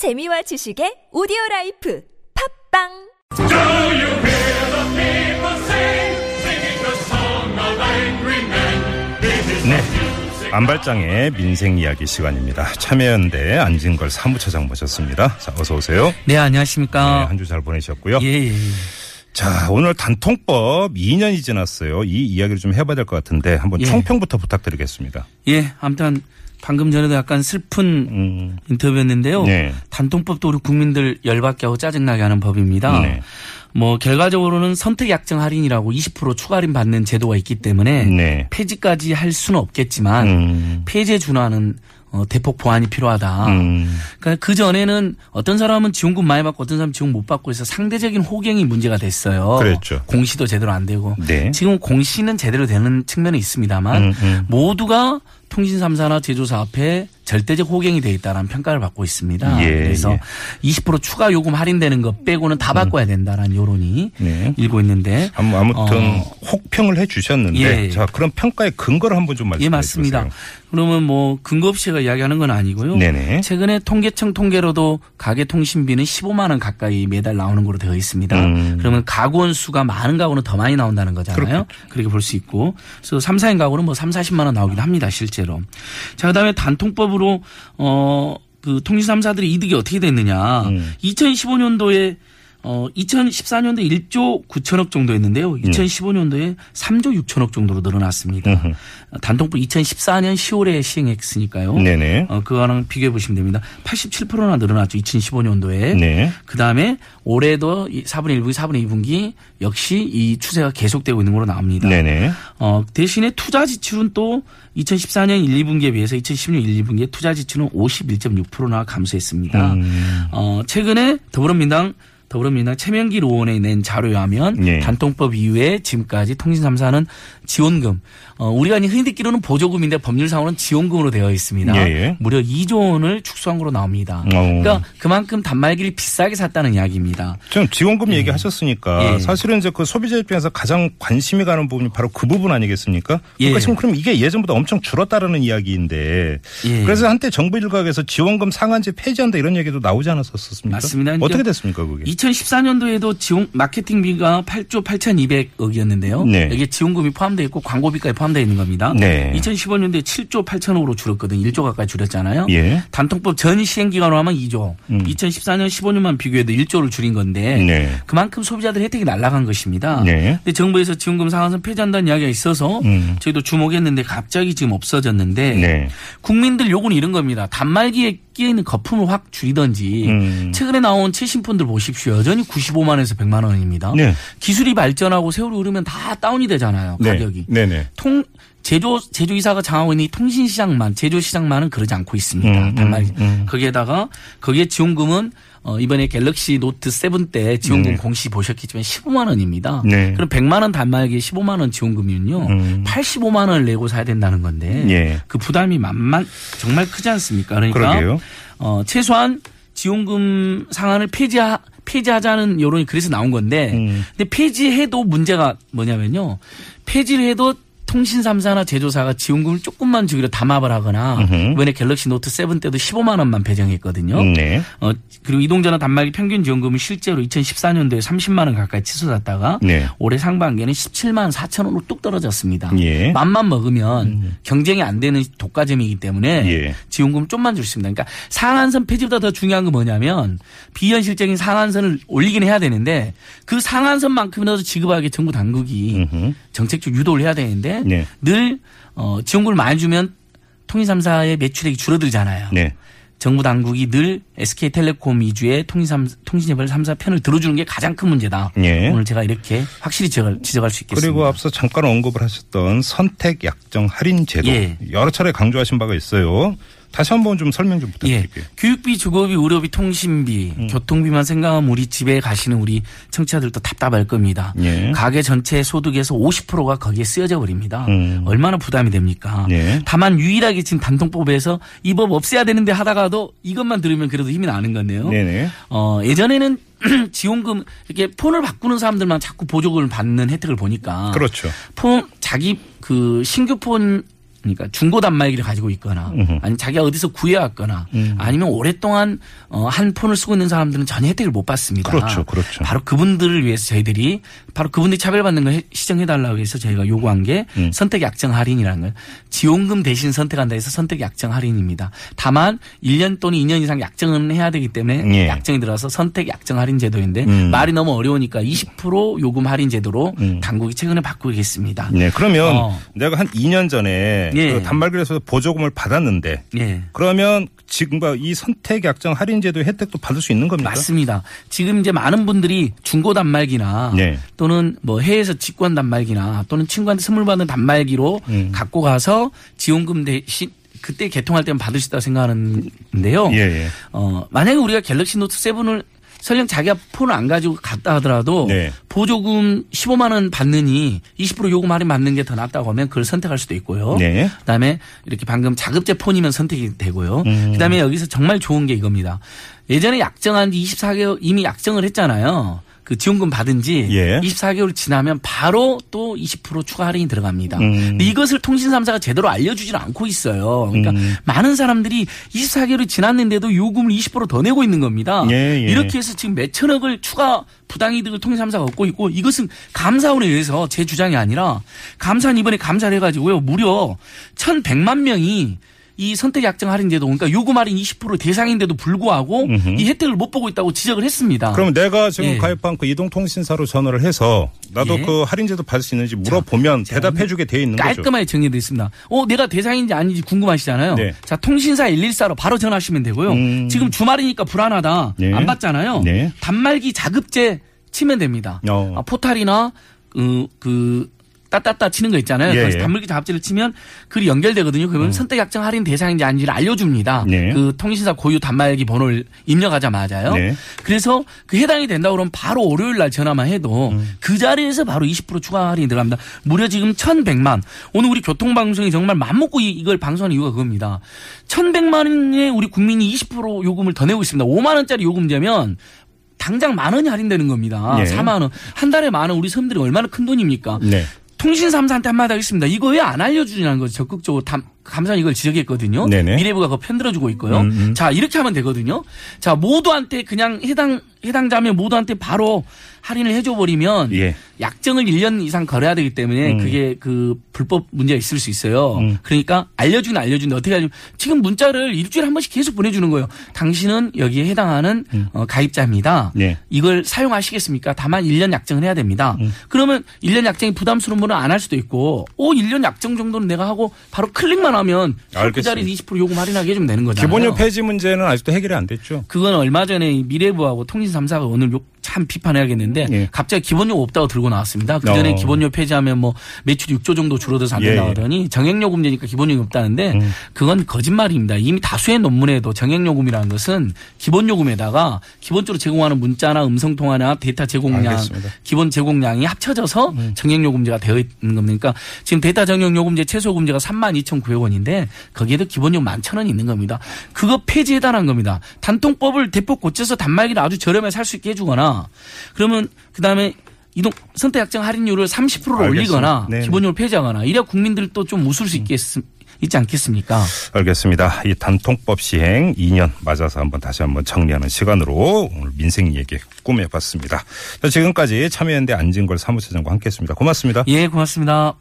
재미와 지식의 오디오 라이프 팟빵 네. 안발장의 민생 이야기 시간입니다. 참여연대 안진걸 사무처장 모셨습니다. 자, 어서 오세요. 네, 안녕하십니까. 네, 한주 잘 보내셨고요. 예, 예. 자, 오늘 단통법 2년이 지났어요. 이 이야기를 좀 해봐야 될 것 같은데 한번 예. 총평부터 부탁드리겠습니다. 예, 아무튼 방금 전에도 약간 슬픈 음, 인터뷰였는데요. 네. 단통법도 우리 국민들 열받게 하고 짜증나게 하는 법입니다. 네. 뭐 결과적으로는 선택 약정 할인이라고 20% 추가 할인 받는 제도가 있기 때문에 네. 폐지까지 할 수는 없겠지만 음, 폐지에 준하는 어, 대폭 보완이 필요하다. 음, 그러니까 그 전에는 어떤 사람은 지원금 많이 받고 어떤 사람은 지원 못 받고 해서 상대적인 호갱이 문제가 됐어요. 그랬죠. 공시도 제대로 안 되고. 네. 지금 공시는 제대로 되는 측면이 있습니다만 음, 음. 모두가 통신 3사나 제조사 앞에 절대적 호갱이 돼 있다는 평가를 받고 있습니다. 예, 그래서 예. 음. 20% 추가 요금 할인되는 것 빼고는 다 바꿔야 된다라는 여론이 네. 일고 있는데 아무- 아무튼 어. 혹평을 해 주셨는데 예. 자, 그럼 평가의 근거를 한번 좀 말씀해 예 맞습니다. 주세요. 그러면 뭐 근거 없이 제가 이야기하는 건 아니고요. 네네. 최근에 통계청 통계로도 가계 통신비는 15만 원 가까이 매달 나오는 걸로 되어 있습니다. 음. 그러면 가구원 수가 많은 가구는 더 많이 나온다는 거잖아요. 그렇게 볼 수 있고. 그래서 3, 4인 가구는 뭐 3, 40만 원 나오기도 합니다. 실제로. 자, 그다음에 단통법으로 어, 그 통신 3사들의 이득이 어떻게 됐느냐. 음. 2015년도에 어, 2014년도에 1조 9천억 정도였는데요. 2015년도에 3조 6천억 정도로 늘어났습니다. 음흠. 단통법 2014년 10월에 시행했으니까요. 네네. 어, 그거랑 비교해 보시면 됩니다. 87%나 늘어났죠. 2015년도에. 네. 그 다음에 올해도 이 4분의 1분기, 4분의 2분기 역시 이 추세가 계속되고 있는 걸로 나옵니다. 네네. 어, 대신에 투자 지출은 또 2014년 1, 2분기에 비해서 2016년 1, 2분기에 투자 지출은 51.6%나 감소했습니다. 음. 어, 최근에 더불어민당 더불어민당 최명길 의원에 낸 자료에 하면 예. 단통법 이후에 지금까지 통신 3사는 지원금 어, 우리가 흔히 듣기로는 보조금인데 법률상으로는 지원금으로 되어 있습니다. 예, 예. 무려 2조 원을 축소한 걸로 나옵니다. 어. 그러니까 그만큼 단말기를 비싸게 샀다는 이야기입니다. 좀 지원금 얘기하셨으니까 예. 사실은 이제 그 소비자 입장에서 가장 관심이 가는 부분이 바로 그 부분 아니겠습니까? 그러니까 예. 지금 그럼 이게 예전보다 엄청 줄었다라는 이야기인데 예. 그래서 한때 정부 일각에서 지원금 상한제 폐지한다 이런 얘기도 나오지 않았었습니까? 맞습니다. 그러니까 어떻게 됐습니까 그게? 2014년도에도 지원 마케팅비가 8조 8,200억이었는데요. 네. 여기에 지원금이 포함되어 있고 광고비까지 포함되어 있는 겁니다. 네. 2015년도에 7조 8천억으로 줄었거든요. 1조 가까이 줄였잖아요. 예. 단통법 전 시행 기간으로 하면 2조. 음. 2014년 15년만 비교해도 1조를 줄인 건데 네. 그만큼 소비자들 혜택이 날아간 것입니다. 네. 근데 정부에서 지원금 상한선 폐지한다는 이야기가 있어서 음. 저희도 주목했는데 갑자기 지금 없어졌는데 네. 국민들 요구는 이런 겁니다. 단말기에 끼어 있는 거품을 확 줄이든지 음. 최근에 나온 최신폰들 보십시오. 여전히 95만 원에서 100만 원입니다. 네. 기술이 발전하고 세월이 흐르면 다 다운이 되잖아요. 네. 가격이. 네 네. 통 제조 제조 2사가 장악하고 있는 이 통신 시장만 제조 시장만은 그러지 않고 있습니다. 음, 단말 음, 음. 거기에다가 거기에 지원금은 어 이번에 갤럭시 노트 7 때 지원금 네. 공시 보셨겠지만 15만 원입니다. 네. 그럼 100만 원 단말기에 15만 원 지원금이면요. 음. 85만 원을 내고 사야 된다는 건데 예. 그 부담이 만만 정말 크지 않습니까? 그러니까 그러게요. 어 최소한 지원금 상한을 폐지하 폐지하자는 여론이 그래서 나온 건데 음. 근데 폐지해도 문제가 뭐냐면요. 폐지를 해도 통신 3사나 제조사가 지원금을 조금만 주기로 담합을 하거나 음흠. 이번에 갤럭시 노트 7 때도 15만 원만 배정했거든요. 네. 어, 그리고 이동전화 단말기 평균 지원금은 실제로 2014년도에 30만 원 가까이 치솟았다가 네. 올해 상반기에는 17만 4천 원으로 뚝 떨어졌습니다. 예. 맘만 먹으면 경쟁이 안 되는 독과점이기 때문에 예. 지원금 좀만 줄 수 있습니다. 그러니까 상한선 폐지보다 더 중요한 건 뭐냐면 비현실적인 상한선을 올리긴 해야 되는데 그 상한선만큼이라도 지급하게 정부 당국이 음흠. 정책적 유도를 해야 되는데 네. 늘 어, 지원금을 많이 주면 통신 3사의 매출액이 줄어들잖아요. 네. 정부 당국이 늘 SK텔레콤 위주의 통신 통신개발 3사 편을 들어주는 게 가장 큰 문제다. 예. 오늘 제가 이렇게 확실히 지적할, 지적할 수 있겠습니다. 그리고 앞서 잠깐 언급을 하셨던 선택 약정 할인 제도 예. 여러 차례 강조하신 바가 있어요. 다시 한번 좀 설명 좀 예. 부탁드릴게요. 교육비, 주거비, 의료비, 통신비, 음. 교통비만 생각하면 우리 집에 가시는 우리 청취자들도 답답할 겁니다. 예. 가계 전체 소득에서 50%가 거기에 쓰여져 버립니다. 음. 얼마나 부담이 됩니까? 예. 다만 유일하게 지금 단통법에서 이 법 없애야 되는데 하다가도 이것만 들으면 그래도 힘이 나는 건데요. 네네. 어, 예전에는 지원금 이렇게 폰을 바꾸는 사람들만 자꾸 보조금을 받는 혜택을 보니까 그렇죠. 폰 자기 그 신규 폰 그러니까 중고 단말기를 가지고 있거나 아니면 자기가 어디서 구해왔거나 음. 아니면 오랫동안 어, 한 폰을 쓰고 있는 사람들은 전혀 혜택을 못 받습니다. 그렇죠, 그렇죠. 바로 그분들을 위해서 저희들이 바로 그분들이 차별받는 걸 해- 시정해달라고 해서 저희가 요구한 게 음. 선택 약정 할인이라는 걸 지원금 대신 선택한다 해서 선택 약정 할인입니다. 다만 1년 또는 2년 이상 약정은 해야 되기 때문에 예. 약정이 들어서 선택 약정 할인 제도인데 음. 말이 너무 어려우니까 20% 요금 할인 제도로 당국이 최근에 바꾸겠습니다. 네, 그러면 어. 내가 한 2년 전에 예. 그 단말기에서 보조금을 받았는데 예. 그러면 지금과 이 선택 약정 할인 제도 혜택도 받을 수 있는 겁니까? 맞습니다. 지금 이제 많은 분들이 중고 단말기나 네. 또는 뭐 해외에서 직구한 단말기나 또는 친구한테 선물 받은 단말기로 음. 갖고 가서 지원금 대신 그때 개통할 때만 있다고 생각하는데요. 예, 예. 어, 만약에 우리가 갤럭시 노트 7을 설령 자기가 폰을 안 가지고 갔다 하더라도 네. 보조금 15만 원 받느니 20% 요금 할인 받는 게 더 낫다고 하면 그걸 선택할 수도 있고요. 네. 그다음에 이렇게 방금 자급제 폰이면 선택이 되고요. 음. 그다음에 여기서 정말 좋은 게 이겁니다. 예전에 약정한 지 24개월 이미 약정을 했잖아요. 그 지원금 받은 지 예. 24개월 지나면 바로 또 20% 추가 할인이 들어갑니다. 음. 근데 이것을 통신 3사가 제대로 알려주질 않고 있어요. 그러니까 음. 많은 사람들이 24개월이 지났는데도 요금을 20%더 내고 있는 겁니다. 예, 예. 이렇게 해서 지금 몇 천억을 추가 부당이득을 통신 3사가 얻고 있고 이것은 감사원에 의해서 제 주장이 아니라 감사원 이번에 감사를 해가지고요. 무려 1100만 명이 이 선택 약정 할인 제도 그러니까 요금 할인 20% 대상인데도 불구하고 음흠. 이 혜택을 못 보고 있다고 지적을 했습니다. 그러면 내가 지금 예. 가입한 그 이동통신사로 전화를 해서 나도 예. 그 할인 제도 받을 수 있는지 물어보면 대답해 주게 돼 있는 거죠. 깔끔하게 정리되어 있습니다. 어, 내가 대상인지 아닌지 궁금하시잖아요. 네. 자, 통신사 114로 바로 전화하시면 되고요. 음. 지금 주말이니까 불안하다. 네. 안 받잖아요. 네. 단말기 자급제 치면 됩니다. 어. 아, 포탈이나 그, 그 따따따 치는 거 있잖아요. 예, 예. 단말기 자급제를 치면 글이 연결되거든요. 그러면 선택 약정 할인 대상인지 아닌지를 알려줍니다. 네. 그 통신사 고유 단말기 번호를 입력하자마자요. 네. 그래서 그 해당이 된다 그러면 바로 월요일 날 전화만 해도 음. 그 자리에서 바로 20% 추가 할인이 들어갑니다. 무려 지금 1,100만. 오늘 우리 교통방송이 정말 맘먹고 이- 이걸 방송하는 이유가 그겁니다. 1,100만의 우리 국민이 20% 요금을 더 내고 있습니다. 5만 원짜리 요금 되면 당장 만 원이 할인되는 겁니다. 예. 4만 원. 한 달에 만 원 우리 서민들이 얼마나 큰 돈입니까? 네. 통신 3사한테 한마디 하겠습니다. 이거 왜 안 알려주냐는 거죠. 적극적으로 담, 감사는 이걸 지적했거든요. 네네. 미래부가 그거 편들어주고 있고요. 음, 음. 자, 이렇게 하면 되거든요. 자, 모두한테 그냥 해당, 해당자면 모두한테 바로 할인을 해줘버리면 예. 약정을 1년 이상 걸어야 되기 때문에 음. 그게 그 불법 문제가 있을 수 있어요. 음. 그러니까 알려주긴 알려주는데 어떻게 하냐면 지금 문자를 일주일에 한 번씩 계속 보내주는 거예요. 당신은 여기에 해당하는 어, 가입자입니다. 음. 네. 이걸 사용하시겠습니까? 다만 1년 약정을 해야 됩니다. 음. 그러면 1년 약정이 부담스러운 분은 안 할 수도 있고, 오, 1년 약정 정도는 내가 하고 바로 클릭만 하면 그. 자리에서 20% 요금 할인하게 해주면 되는 거잖아요. 기본료 폐지 문제는 아직도 해결이 안 됐죠. 그건 얼마 전에 이 미래부하고 통신 3사가 오늘 욕참 비판해야겠는데 예. 갑자기 기본료 없다고 들고 나왔습니다. 그 전에 어. 기본료 폐지하면 뭐 매출이 6조 정도 줄어들어서 안 예, 된다고 예. 정액요금제니까 기본요금이 없다는데 음. 그건 거짓말입니다. 이미 다수의 논문에도 정액요금이라는 것은 기본요금에다가 기본적으로 제공하는 문자나 음성통화나 데이터 제공량, 알겠습니다. 음. 기본 제공량이 합쳐져서 정액요금제가 되어 있는. 그러니까 지금 데이터 정액요금제 최소요금제가 32,900원인데 거기에도 기본요금 11,000원 있는 겁니다. 그거 폐지해달라는 겁니다. 단통법을 대폭 고쳐서 단말기를 아주 저렴하게 살 수 있게 해주거나 그러면 그다음에 이동 선택 약정 할인율을 30%로 알겠습니다. 올리거나 네네. 기본요금을 폐지하거나 이래야 국민들도 좀 웃을 수 있겠, 있지 않겠습니까? 알겠습니다. 이 단통법 시행 2년 맞아서 한번 다시 한번 정리하는 시간으로 오늘 민생 얘기 꾸며봤습니다. 자, 지금까지 참여연대 안진걸 사무처장과 함께했습니다. 고맙습니다. 예, 고맙습니다.